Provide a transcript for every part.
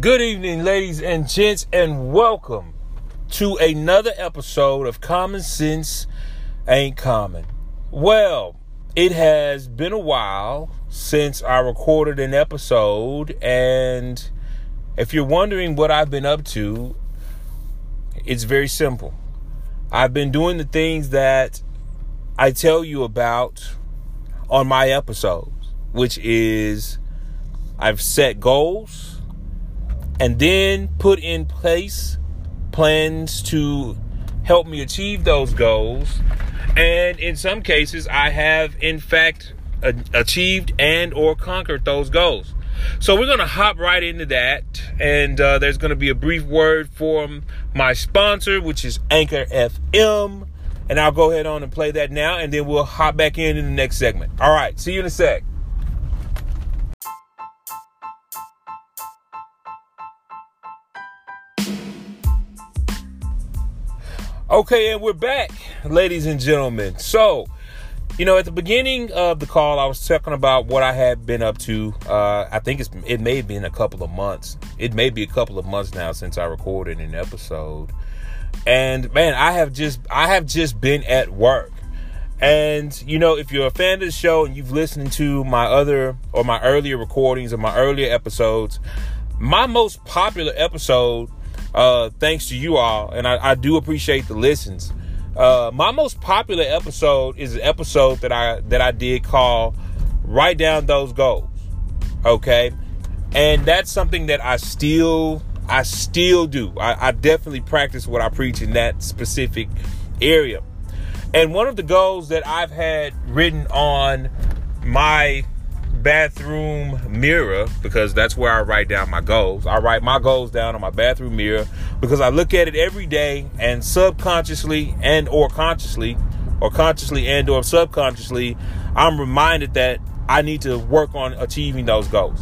Good evening, ladies and gents, and welcome to another episode of Common Sense Ain't Common. Well, it has been a while since I recorded an episode, and if you're wondering what I've been up to, it's very simple. I've been doing the things that I tell you about on my episodes, which is I've set goals and then put in place plans to help me achieve those goals. And in some cases, I have in fact achieved and or conquered those goals. So we're going to hop right into that. And uh, there's going to be a brief word from my sponsor, which is Anchor FM. And I'll go ahead on and play that now, and then we'll hop back in in the next segment. All right, see you in a sec. Okay, and we're back, ladies and gentlemen. So, you know, at the beginning of the call, I was talking about what I had been up to. Uh, I think it's it may have been a couple of months. It may be a couple of months now since I recorded an episode. And man, I have just I have just been at work. And you know, if you're a fan of the show and you've listened to my other or my earlier recordings or my earlier episodes, my most popular episode uh, thanks to you all, and I, I do appreciate the listens. Uh, my most popular episode is an episode that I that I did call "Write Down Those Goals." Okay, and that's something that I still I still do. I, I definitely practice what I preach in that specific area. And one of the goals that I've had written on my bathroom mirror because that's where I write down my goals. I write my goals down on my bathroom mirror because I look at it every day and subconsciously and or consciously or consciously and or subconsciously I'm reminded that I need to work on achieving those goals.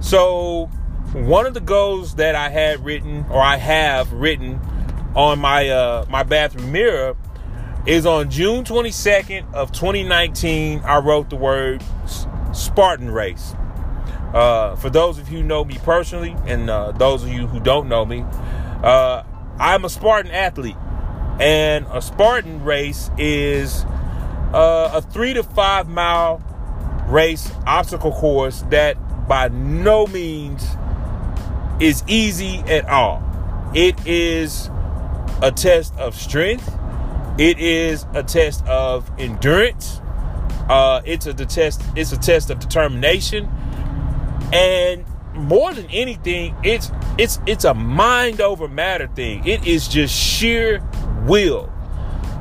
So one of the goals that I had written or I have written on my uh my bathroom mirror is on June 22nd of 2019 I wrote the word Spartan race. Uh, for those of you who know me personally, and uh, those of you who don't know me, uh, I'm a Spartan athlete, and a Spartan race is uh, a three to five mile race obstacle course that by no means is easy at all. It is a test of strength. It is a test of endurance. Uh, it's a test. It's a test of determination, and more than anything, it's it's it's a mind over matter thing. It is just sheer will.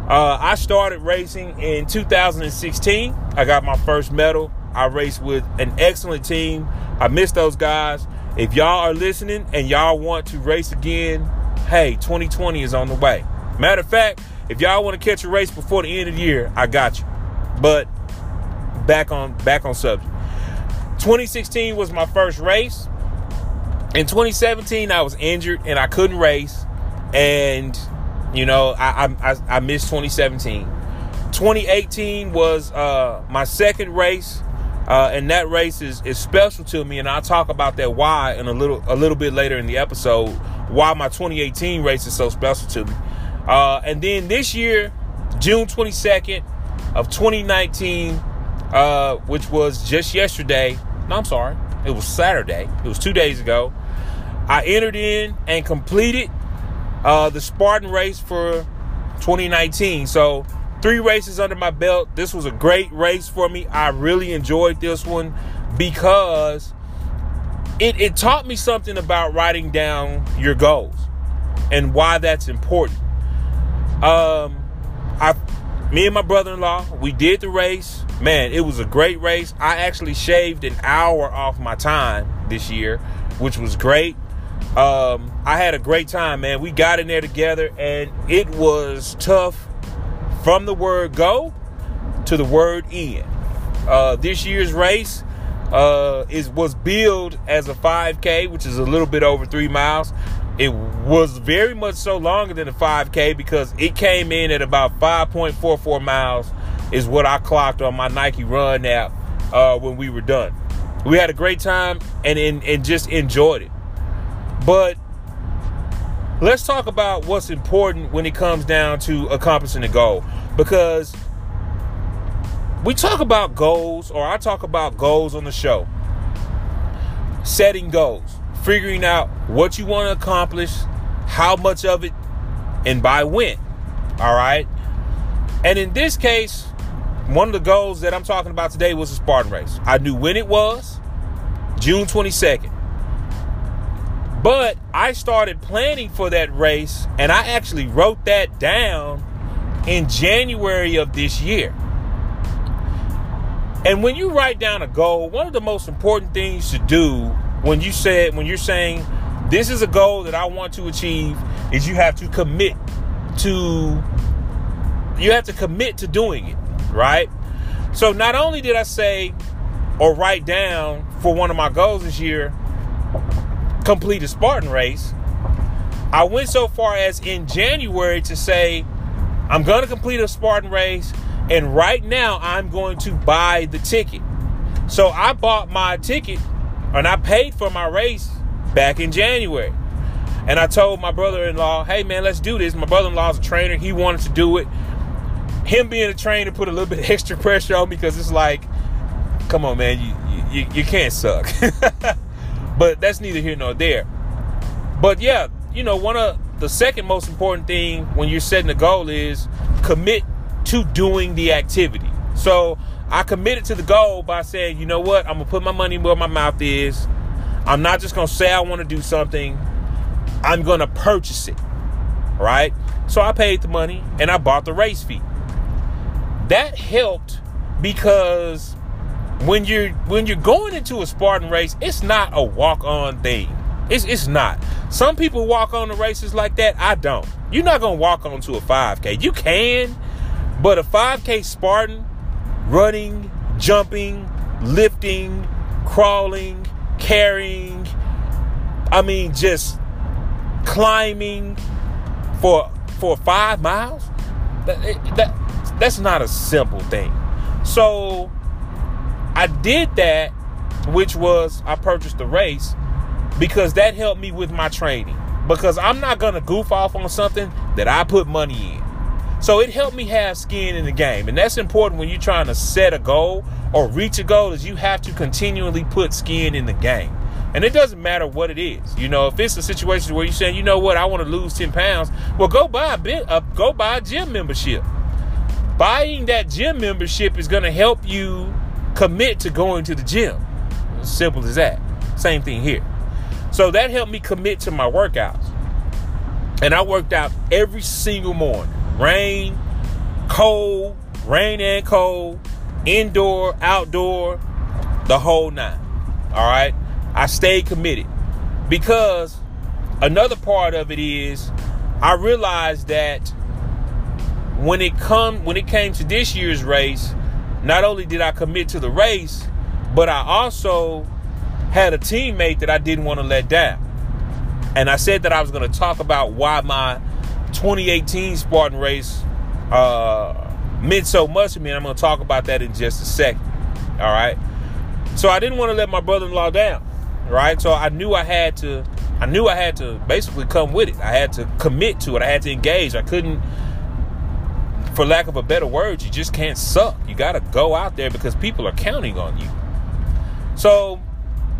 Uh, I started racing in 2016. I got my first medal. I raced with an excellent team. I miss those guys. If y'all are listening and y'all want to race again, hey, 2020 is on the way. Matter of fact, if y'all want to catch a race before the end of the year, I got you. But back on back on subject. 2016 was my first race. In 2017, I was injured and I couldn't race, and you know I I, I missed 2017. 2018 was uh, my second race, uh, and that race is, is special to me, and I'll talk about that why in a little a little bit later in the episode. Why my 2018 race is so special to me, uh, and then this year, June 22nd of 2019 uh, which was just yesterday. No, I'm sorry. It was Saturday. It was two days ago. I entered in and completed uh, the Spartan race for 2019. So, three races under my belt. This was a great race for me. I really enjoyed this one because it, it taught me something about writing down your goals and why that's important. Um, I me and my brother-in-law, we did the race. Man, it was a great race. I actually shaved an hour off my time this year, which was great. Um, I had a great time, man. We got in there together, and it was tough from the word go to the word in. Uh, this year's race uh, is was billed as a 5K, which is a little bit over three miles. It was very much so longer than the 5K because it came in at about 5.44 miles, is what I clocked on my Nike Run app uh, when we were done. We had a great time and, and, and just enjoyed it. But let's talk about what's important when it comes down to accomplishing a goal. Because we talk about goals, or I talk about goals on the show. Setting goals, figuring out what you want to accomplish, how much of it, and by when. All right. And in this case, one of the goals that I'm talking about today was the Spartan race. I knew when it was, June 22nd. But I started planning for that race and I actually wrote that down in January of this year. And when you write down a goal, one of the most important things to do when you said when you're saying this is a goal that I want to achieve is you have to commit to you have to commit to doing it, right? So not only did I say or write down for one of my goals this year complete a Spartan race, I went so far as in January to say I'm going to complete a Spartan race and right now I'm going to buy the ticket. So I bought my ticket and I paid for my race back in January. And I told my brother in law, hey man, let's do this. My brother in law's a trainer. He wanted to do it. Him being a trainer put a little bit extra pressure on me because it's like, come on, man, you, you, you can't suck. but that's neither here nor there. But yeah, you know, one of the second most important thing when you're setting a goal is commit to doing the activity. So I committed to the goal by saying, you know what, I'm gonna put my money where my mouth is. I'm not just gonna say I want to do something. I'm to purchase it. Right? So I paid the money and I bought the race fee. That helped because when you're when you're going into a Spartan race, it's not a walk-on thing. It's it's not. Some people walk on the races like that. I don't. You're not gonna walk onto a 5K. You can, but a 5K Spartan, running, jumping, lifting, crawling, carrying, I mean, just climbing for for five miles? That, that that's not a simple thing. So i did that which was i purchased the race because that helped me with my training. Because i'm not gonna goof off on something that i put money in so it helped me have skin in the game and that's important when you're trying to set a goal or reach a goal is you have to continually put skin in the game and it doesn't matter what it is. You know, if it's a situation where you're saying, you know what, I want to lose 10 pounds, well, go buy a bit, uh, go buy a gym membership. Buying that gym membership is going to help you commit to going to the gym. Simple as that. Same thing here. So that helped me commit to my workouts. And I worked out every single morning. Rain, cold, rain and cold, indoor, outdoor, the whole nine. All right. I stayed committed because another part of it is I realized that when it come when it came to this year's race, not only did I commit to the race, but I also had a teammate that I didn't want to let down. And I said that I was going to talk about why my 2018 Spartan race uh, meant so much to me. And I'm going to talk about that in just a second. All right. So I didn't want to let my brother in law down right? So I knew I had to I knew I had to basically come with it. I had to commit to it. I had to engage. I couldn't for lack of a better word, you just can't suck. You got to go out there because people are counting on you. So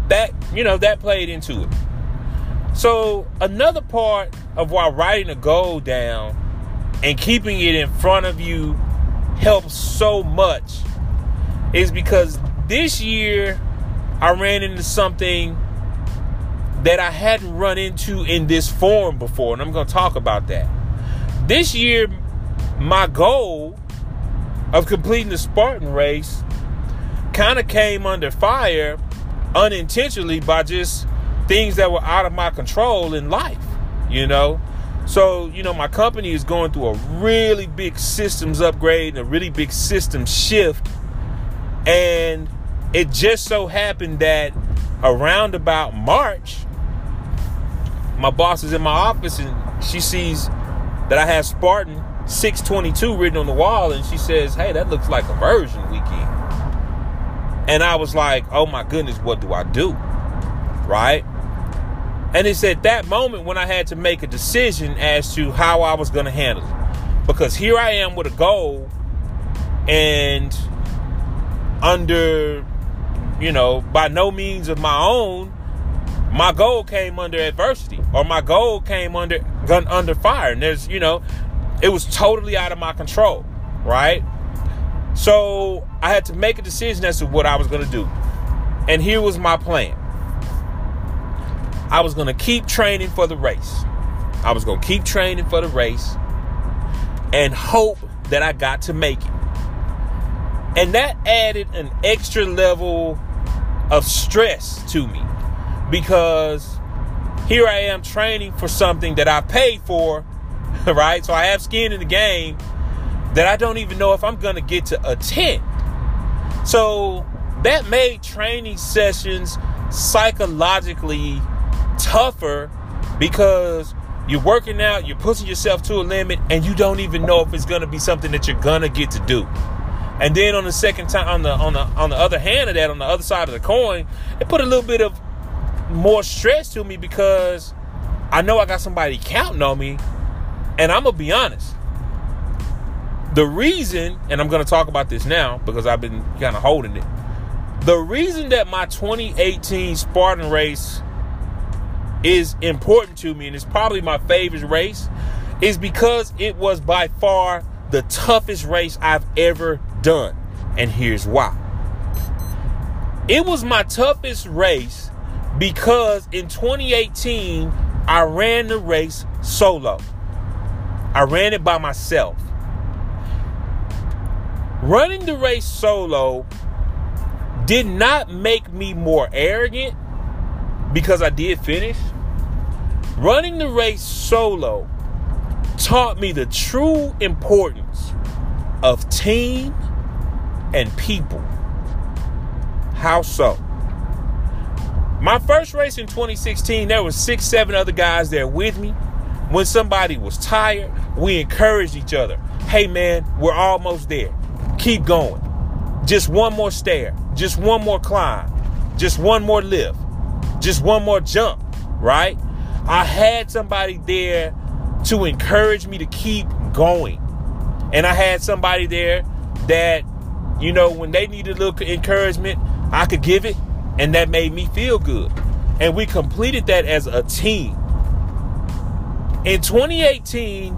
that, you know, that played into it. So another part of why writing a goal down and keeping it in front of you helps so much is because this year I ran into something that I hadn't run into in this form before, and I'm going to talk about that. This year, my goal of completing the Spartan race kind of came under fire unintentionally by just things that were out of my control in life, you know. So, you know, my company is going through a really big systems upgrade and a really big system shift. And it just so happened that around about March, my boss is in my office and she sees that I have Spartan 622 written on the wall and she says, Hey, that looks like immersion weekend. And I was like, Oh my goodness, what do I do? Right? And it's at that moment when I had to make a decision as to how I was going to handle it. Because here I am with a goal, and under, you know, by no means of my own, my goal came under adversity, or my goal came under gun under fire. And there's, you know, it was totally out of my control, right? So I had to make a decision as to what I was going to do. And here was my plan. I was going to keep training for the race. I was going to keep training for the race and hope that I got to make it. And that added an extra level of stress to me because here I am training for something that I paid for, right? So I have skin in the game that I don't even know if I'm going to get to attend. So that made training sessions psychologically tougher because you're working out, you're pushing yourself to a limit, and you don't even know if it's gonna be something that you're gonna get to do. And then on the second time, on the on the on the other hand of that, on the other side of the coin, it put a little bit of more stress to me because I know I got somebody counting on me, and I'm gonna be honest. The reason, and I'm gonna talk about this now because I've been kind of holding it. The reason that my 2018 Spartan race is important to me and it's probably my favorite race is because it was by far the toughest race I've ever done. And here's why. It was my toughest race because in 2018 I ran the race solo. I ran it by myself. Running the race solo did not make me more arrogant because I did finish. Running the race solo taught me the true importance of team and people. How so? My first race in 2016, there was six, seven other guys there with me. When somebody was tired, we encouraged each other. Hey man, we're almost there. Keep going. Just one more stair. Just one more climb. Just one more lift. Just one more jump, right? I had somebody there to encourage me to keep going. And I had somebody there that, you know, when they needed a little encouragement, I could give it, and that made me feel good. And we completed that as a team. In 2018,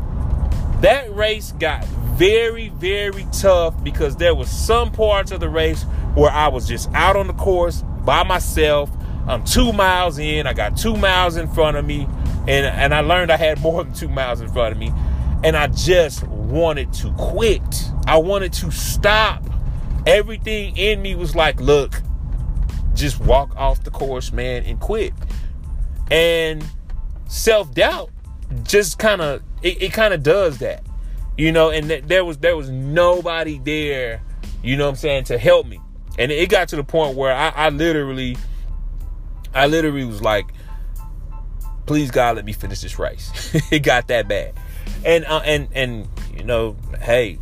that race got very, very tough because there was some parts of the race where I was just out on the course by myself I'm two miles in. I got two miles in front of me, and and I learned I had more than two miles in front of me, and I just wanted to quit. I wanted to stop. Everything in me was like, look, just walk off the course, man, and quit. And self doubt just kind of it, it kind of does that, you know. And th- there was there was nobody there, you know what I'm saying, to help me. And it got to the point where I, I literally I literally was like, please God, let me finish this race. it got that bad. And uh, and and you know, hey,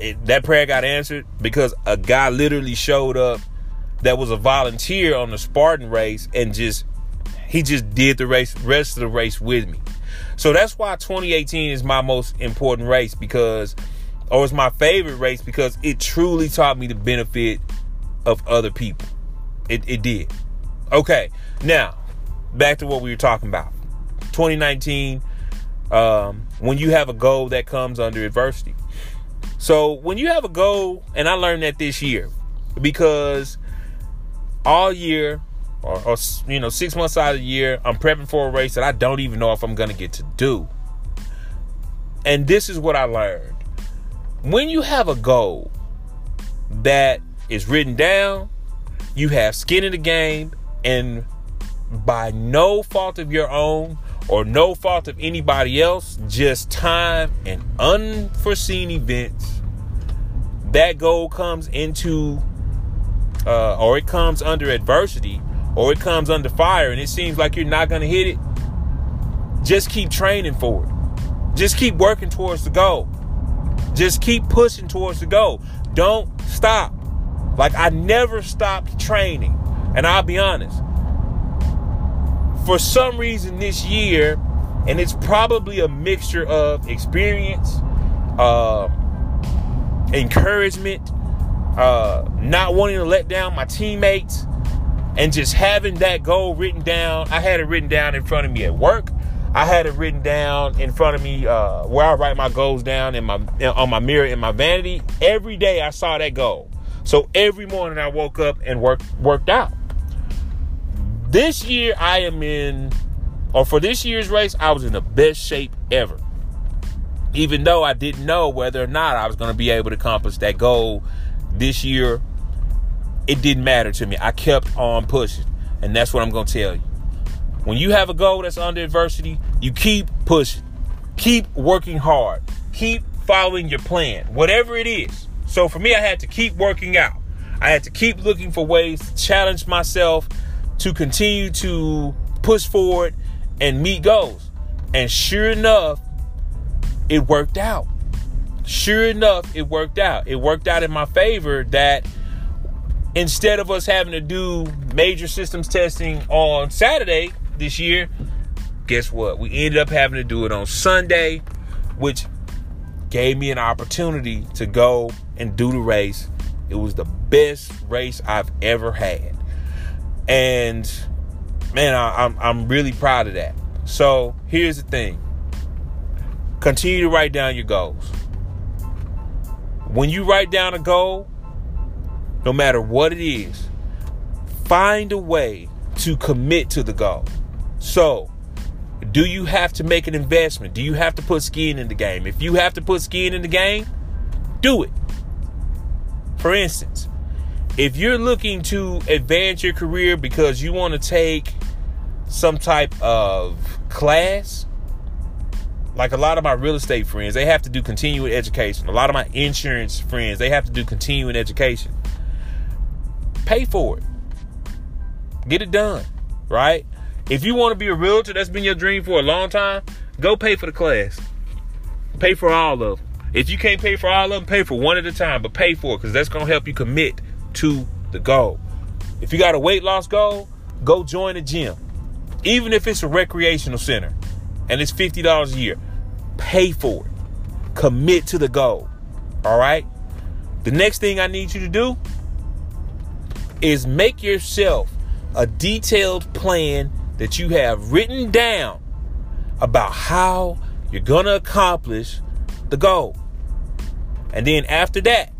it, that prayer got answered because a guy literally showed up that was a volunteer on the Spartan race and just he just did the race rest of the race with me. So that's why 2018 is my most important race because or it's my favorite race because it truly taught me the benefit of other people. It, it did. Okay, now back to what we were talking about. 2019, um, when you have a goal that comes under adversity. So when you have a goal, and I learned that this year because all year, or, or you know, six months out of the year, I'm prepping for a race that I don't even know if I'm to get to do. And this is what I learned. When you have a goal that is written down, you have skin in the game, and by no fault of your own or no fault of anybody else, just time and unforeseen events, that goal comes into, uh, or it comes under adversity, or it comes under fire, and it seems like you're not going to hit it. Just keep training for it. Just keep working towards the goal. Just keep pushing towards the goal. Don't stop. Like I never stopped training. And I'll be honest. for some reason this year, and it's probably a mixture of experience, uh, encouragement, uh, not wanting to let down my teammates, and just having that goal written down. I had it written down in front of me at work. I had it written down in front of me uh, where I write my goals down in my on my mirror in my vanity. Every day I saw that goal. So every morning I woke up and worked worked out. This year I am in, or for this year's race, I was in the best shape ever. Even though I didn't know whether or not I was going to be able to accomplish that goal this year, it didn't matter to me. I kept on pushing. And that's what I'm going to tell you. When you have a goal that's under adversity, you keep pushing, keep working hard, keep following your plan, whatever it is. So for me, I had to keep working out. I had to keep looking for ways to challenge myself to continue to push forward and meet goals. And sure enough, it worked out. Sure enough, it worked out. It worked out in my favor that instead of us having to do major systems testing on Saturday this year, guess what? We ended up having to do it on Sunday, which gave me an opportunity to go and do the race. It was the best race I've ever had. And man, I, I'm I'm really proud of that. So here's the thing. Continue to write down your goals. When you write down a goal, no matter what it is, find a way to commit to the goal. So, do you have to make an investment? Do you have to put skin in the game? If you have to put skin in the game, do it. For instance, if you're looking to advance your career because you want to take some type of class, like a lot of my real estate friends, they have to do continuing education. A lot of my insurance friends, they have to do continuing education. Pay for it. Get it done, right? If you want to be a realtor, that's been your dream for a long time, go pay for the class. Pay for all of them. If you can't pay for all of them, pay for one at a time, but pay for it because that's going to help you commit to the goal. If you got a weight loss goal, go join a gym. Even if it's a recreational center and it's $50 a year, pay for it. Commit to the goal. All right? The next thing I need you to do is make yourself a detailed plan that you have written down about how you're going to accomplish the goal. And then after that,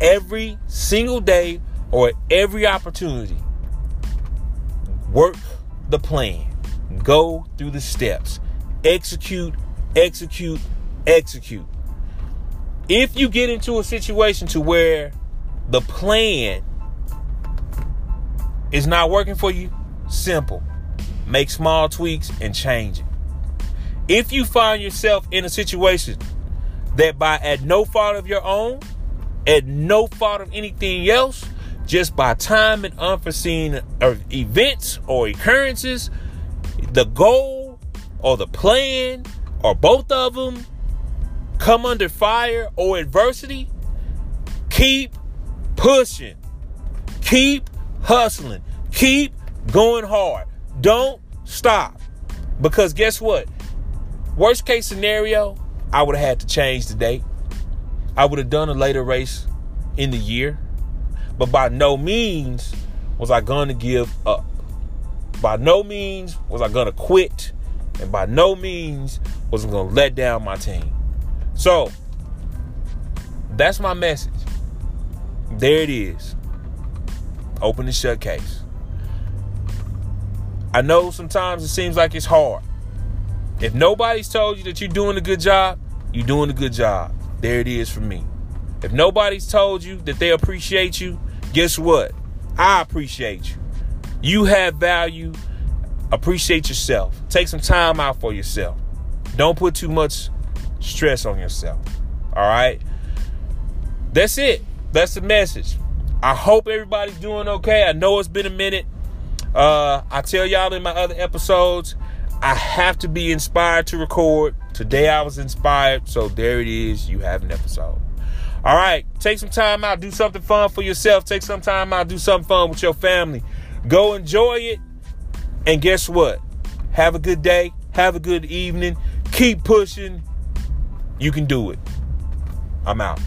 every single day or every opportunity. Work the plan. Go through the steps. Execute, execute, execute. If you get into a situation to where the plan is not working for you, simple. Make small tweaks and change it. If you find yourself in a situation that by at no fault of your own, at no fault of anything else, just by time and unforeseen events or occurrences, the goal or the plan or both of them come under fire or adversity, keep pushing, keep hustling, keep going hard. Don't stop. Because guess what? Worst case scenario, I would have had to change the date. I would have done a later race in the year, but by no means was I going to give up. By no means was I going to quit, and by no means was I going to let down my team. So, that's my message. There it is. Open the shut case. I know sometimes it seems like it's hard. If nobody's told you that you're doing a good job, you're doing a good job. There it is for me. If nobody's told you that they appreciate you, guess what? I appreciate you. You have value. Appreciate yourself. Take some time out for yourself. Don't put too much stress on yourself. All right? That's it. That's the message. I hope everybody's doing okay. I know it's been a minute. Uh, I tell y'all in my other episodes, I have to be inspired to record. Today I was inspired, so there it is. You have an episode. All right, take some time out, do something fun for yourself. Take some time out, do something fun with your family. Go enjoy it. And guess what? Have a good day. Have a good evening. Keep pushing. You can do it. I'm out.